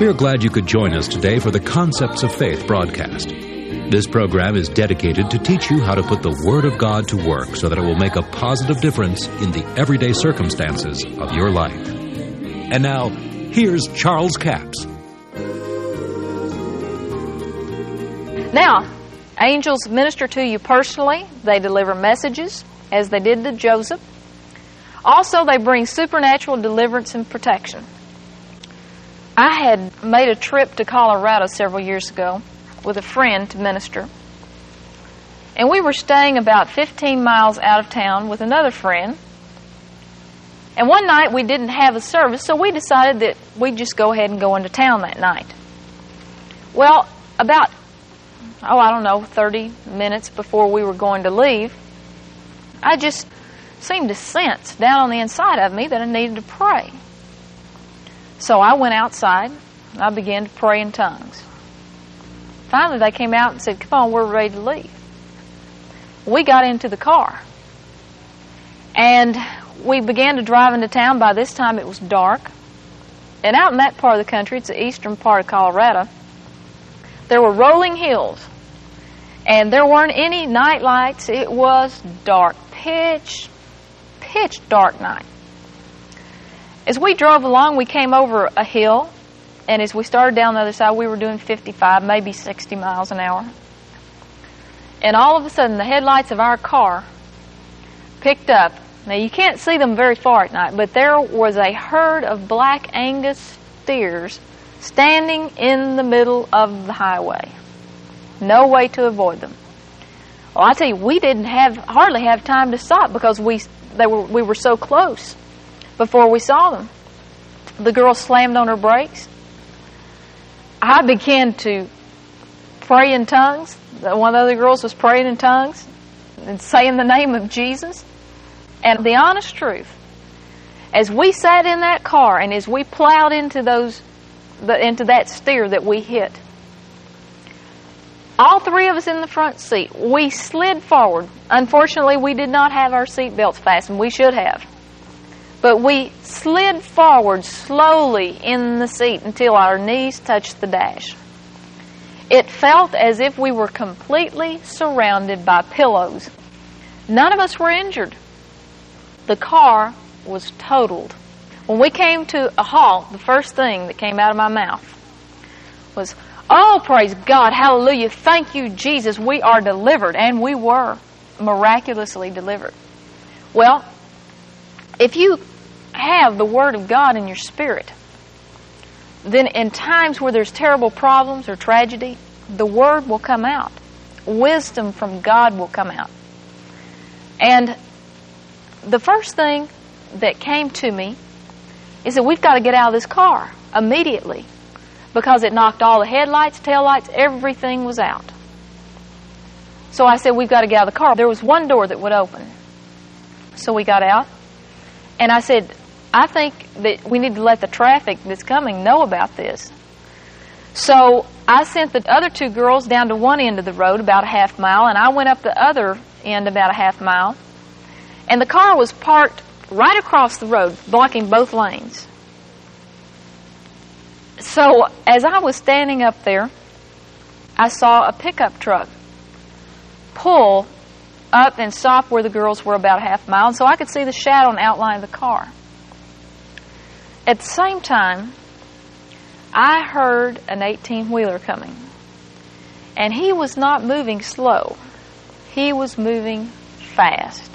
We are glad you could join us today for the Concepts of Faith broadcast. This program is dedicated to teach you how to put the Word of God to work so that it will make a positive difference in the everyday circumstances of your life. And now, here's Charles Capps. Now, angels minister to you personally. They deliver messages, as they did to Joseph. Also, they bring supernatural deliverance and protection. I had made a trip to Colorado several years ago with a friend to minister. And we were staying about 15 miles out of town with another friend. And one night we didn't have a service, so we decided that we'd just go ahead and go into town that night. Well, about, oh, I don't know, 30 minutes before we were going to leave, I just seemed to sense down on the inside of me that I needed to pray. So I went outside and I began to pray in tongues. Finally, they came out and said, Come on, we're ready to leave. We got into the car. And we began to drive into town. By this time, it was dark. And out in that part of the country, it's the eastern part of Colorado, there were rolling hills. And there weren't any night lights. It was dark, pitch, pitch dark night. As we drove along, we came over a hill, and as we started down the other side, we were doing 55, maybe 60 miles an hour. And all of a sudden, the headlights of our car picked up. Now, you can't see them very far at night, but there was a herd of black Angus steers standing in the middle of the highway. No way to avoid them. Well, I tell you, we didn't have hardly have time to stop because we they were we were so close before we saw them. The girl slammed on her brakes. I began to pray in tongues. One of the other girls was praying in tongues and saying the name of Jesus. And the honest truth, as we sat in that car and as we plowed into those the, into that steer that we hit, all three of us in the front seat, we slid forward. Unfortunately, we did not have our seat belts fastened. We should have. But we slid forward slowly in the seat until our knees touched the dash. It felt as if we were completely surrounded by pillows. None of us were injured. The car was totaled. When we came to a halt, the first thing that came out of my mouth was, Oh, praise God, hallelujah, thank you, Jesus, we are delivered. And we were miraculously delivered. Well, if you have the Word of God in your spirit, then in times where there's terrible problems or tragedy, the Word will come out. Wisdom from God will come out. And the first thing that came to me is that we've got to get out of this car immediately because it knocked all the headlights, taillights, everything was out. So I said, We've got to get out of the car. There was one door that would open. So we got out. And I said, I think that we need to let the traffic that's coming know about this. So I sent the other two girls down to one end of the road, about a half mile, and I went up the other end about a half mile. And the car was parked right across the road, blocking both lanes. So as I was standing up there, I saw a pickup truck pull up and stop where the girls were about a half mile, and so I could see the shadow and outline of the car. At the same time, I heard an 18 wheeler coming. And he was not moving slow, he was moving fast.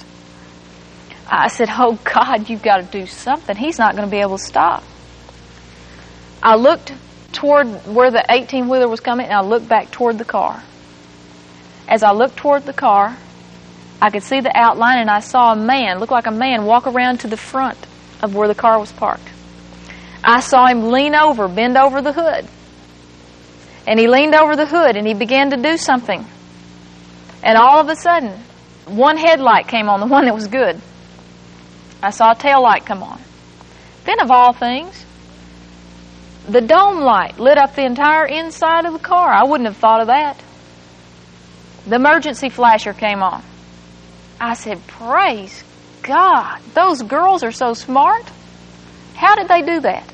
I said, Oh God, you've got to do something. He's not going to be able to stop. I looked toward where the 18 wheeler was coming, and I looked back toward the car. As I looked toward the car, I could see the outline, and I saw a man, look like a man, walk around to the front of where the car was parked. I saw him lean over, bend over the hood. And he leaned over the hood and he began to do something. And all of a sudden, one headlight came on, the one that was good. I saw a tail light come on. Then, of all things, the dome light lit up the entire inside of the car. I wouldn't have thought of that. The emergency flasher came on. I said, Praise God. Those girls are so smart. How did they do that?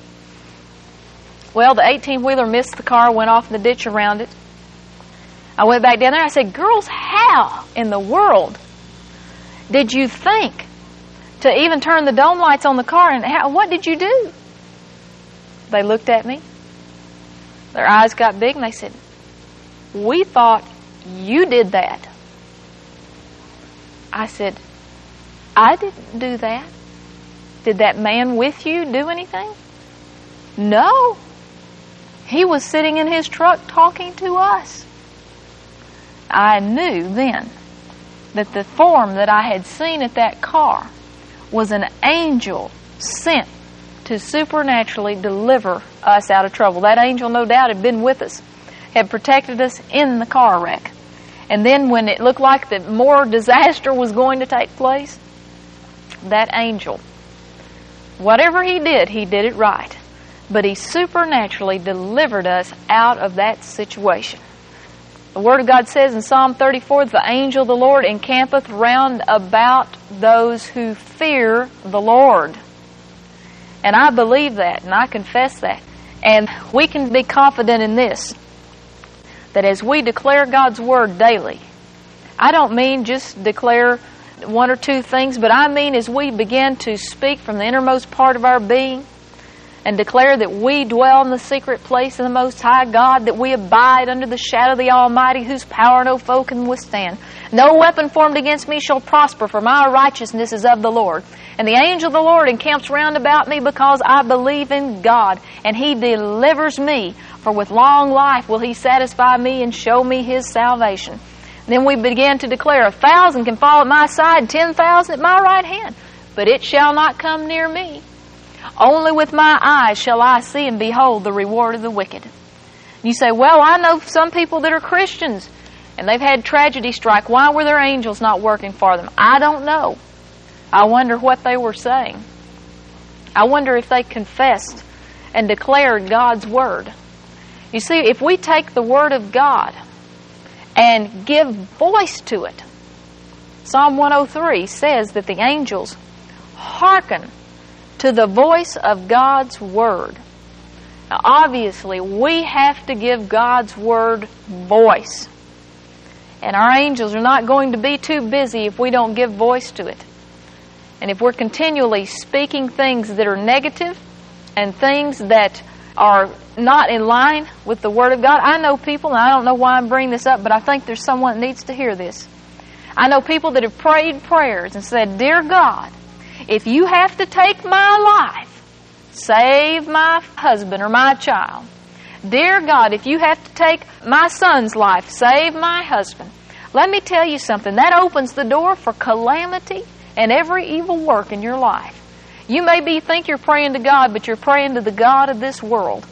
Well, the 18 wheeler missed the car, went off in the ditch around it. I went back down there. I said, Girls, how in the world did you think to even turn the dome lights on the car? And how, what did you do? They looked at me. Their eyes got big and they said, We thought you did that. I said, I didn't do that. Did that man with you do anything? No. He was sitting in his truck talking to us. I knew then that the form that I had seen at that car was an angel sent to supernaturally deliver us out of trouble. That angel, no doubt, had been with us, had protected us in the car wreck. And then when it looked like that more disaster was going to take place, that angel, whatever he did, he did it right. But he supernaturally delivered us out of that situation. The Word of God says in Psalm 34, the angel of the Lord encampeth round about those who fear the Lord. And I believe that, and I confess that. And we can be confident in this that as we declare God's Word daily, I don't mean just declare one or two things, but I mean as we begin to speak from the innermost part of our being and declare that we dwell in the secret place of the Most High God, that we abide under the shadow of the Almighty, whose power no foe can withstand. No weapon formed against me shall prosper, for my righteousness is of the Lord. And the angel of the Lord encamps round about me because I believe in God, and he delivers me. For with long life will he satisfy me and show me his salvation. Then we begin to declare, A thousand can fall at my side, ten thousand at my right hand, but it shall not come near me. Only with my eyes shall I see and behold the reward of the wicked. You say, Well, I know some people that are Christians and they've had tragedy strike. Why were their angels not working for them? I don't know. I wonder what they were saying. I wonder if they confessed and declared God's Word. You see, if we take the Word of God and give voice to it, Psalm 103 says that the angels hearken to the voice of God's Word. Now, obviously, we have to give God's Word voice. And our angels are not going to be too busy if we don't give voice to it. And if we're continually speaking things that are negative and things that are not in line with the Word of God, I know people, and I don't know why I'm bringing this up, but I think there's someone that needs to hear this. I know people that have prayed prayers and said, Dear God, if you have to take my life, save my husband or my child. Dear God, if you have to take my son's life, save my husband. Let me tell you something. That opens the door for calamity and every evil work in your life. You may be think you're praying to God, but you're praying to the God of this world.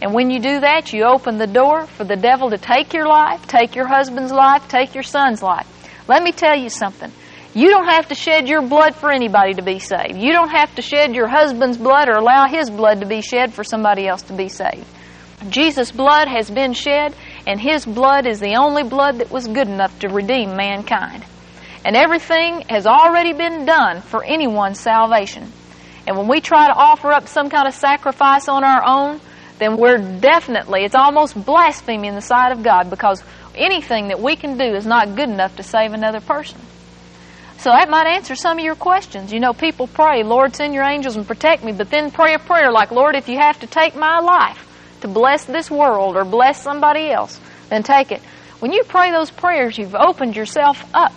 And when you do that, you open the door for the devil to take your life, take your husband's life, take your son's life. Let me tell you something. You don't have to shed your blood for anybody to be saved. You don't have to shed your husband's blood or allow his blood to be shed for somebody else to be saved. Jesus' blood has been shed, and his blood is the only blood that was good enough to redeem mankind. And everything has already been done for anyone's salvation. And when we try to offer up some kind of sacrifice on our own, then we're definitely, it's almost blasphemy in the sight of God because anything that we can do is not good enough to save another person. So that might answer some of your questions. You know, people pray, Lord, send your angels and protect me, but then pray a prayer like, Lord, if you have to take my life to bless this world or bless somebody else, then take it. When you pray those prayers, you've opened yourself up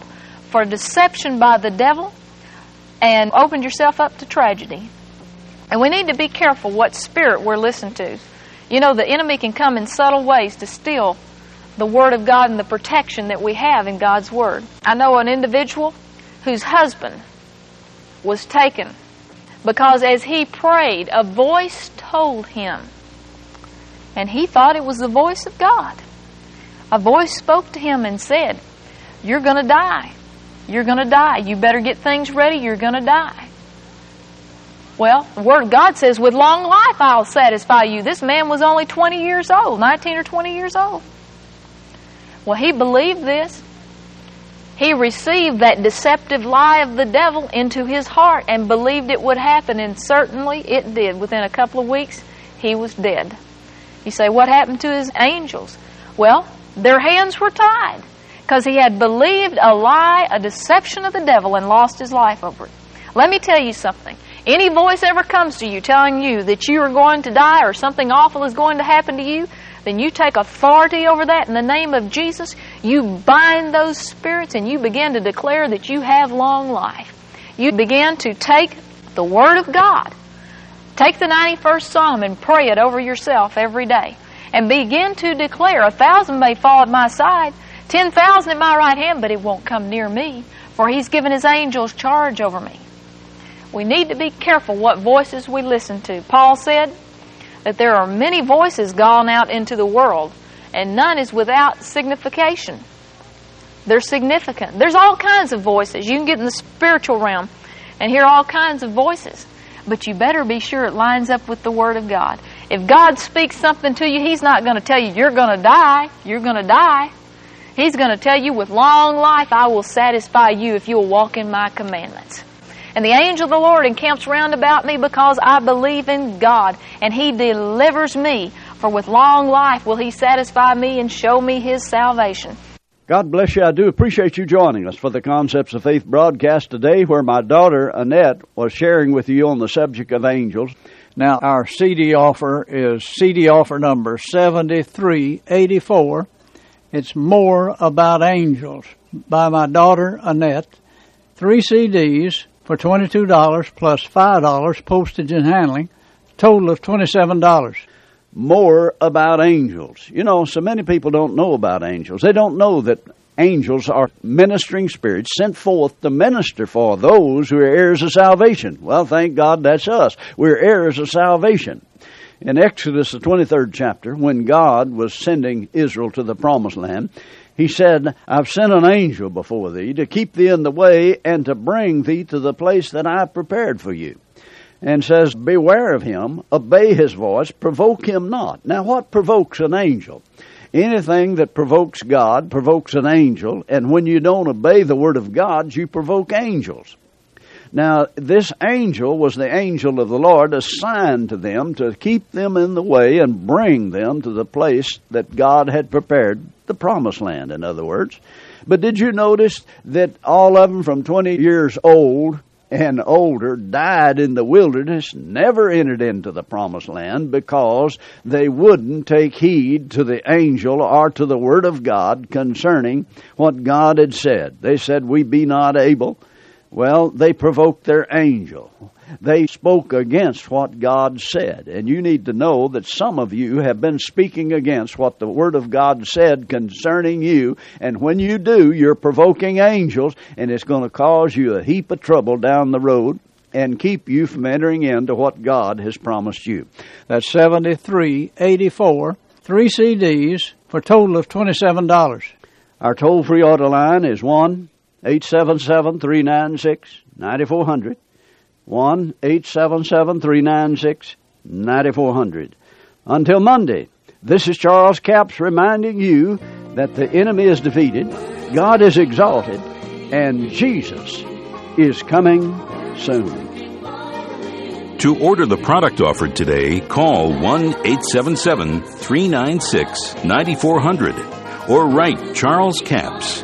for deception by the devil and opened yourself up to tragedy. And we need to be careful what spirit we're listening to. You know, the enemy can come in subtle ways to steal the Word of God and the protection that we have in God's Word. I know an individual whose husband was taken because as he prayed, a voice told him, and he thought it was the voice of God. A voice spoke to him and said, You're going to die. You're going to die. You better get things ready. You're going to die. Well, the Word of God says, With long life I'll satisfy you. This man was only 20 years old, 19 or 20 years old. Well, he believed this. He received that deceptive lie of the devil into his heart and believed it would happen, and certainly it did. Within a couple of weeks, he was dead. You say, what happened to his angels? Well, their hands were tied because he had believed a lie, a deception of the devil, and lost his life over it. Let me tell you something. Any voice ever comes to you telling you that you are going to die or something awful is going to happen to you, then you take authority over that in the name of Jesus. You bind those spirits and you begin to declare that you have long life. You begin to take the Word of God, take the 91st Psalm and pray it over yourself every day. And begin to declare, a thousand may fall at my side, ten thousand at my right hand, but it won't come near me, for He's given His angels charge over me. We need to be careful what voices we listen to. Paul said that there are many voices gone out into the world, and none is without signification. They're significant. There's all kinds of voices. You can get in the spiritual realm and hear all kinds of voices. But you better be sure it lines up with the Word of God. If God speaks something to you, He's not going to tell you, you're going to die. You're going to die. He's going to tell you, with long life, I will satisfy you if you will walk in my commandments. And the angel of the Lord encamps round about me because I believe in God, and He delivers me. For with long life will He satisfy me and show me His salvation. God bless you. I do appreciate you joining us for the Concepts of Faith broadcast today, where my daughter Annette was sharing with you on the subject of angels. Now, our CD offer is CD offer number 7384. It's More About Angels by my daughter Annette. Three CDs for $22 plus $5 postage and handling, total of $27 more about angels. You know, so many people don't know about angels. They don't know that angels are ministering spirits sent forth to minister for those who are heirs of salvation. Well, thank God that's us. We're heirs of salvation. In Exodus, the 23rd chapter, when God was sending Israel to the promised land, he said, I've sent an angel before thee to keep thee in the way and to bring thee to the place that I've prepared for you and says, Beware of him, obey his voice, provoke him not. Now, what provokes an angel? Anything that provokes God provokes an angel, and when you don't obey the word of God, you provoke angels. Now, this angel was the angel of the Lord assigned to them to keep them in the way and bring them to the place that God had prepared, the promised land, in other words. But did you notice that all of them from 20 years old and older died in the wilderness, never entered into the promised land because they wouldn't take heed to the angel or to the word of God concerning what God had said. They said, We be not able. Well, they provoked their angel. They spoke against what God said. And you need to know that some of you have been speaking against what the Word of God said concerning you. And when you do, you're provoking angels, and it's going to cause you a heap of trouble down the road and keep you from entering into what God has promised you. That's 7384, three CDs for a total of $27. Our toll free order line is 1 877 396 9400. 1 877 396 9400. Until Monday, this is Charles Capps reminding you that the enemy is defeated, God is exalted, and Jesus is coming soon. To order the product offered today, call 1 877 396 9400 or write Charles Capps,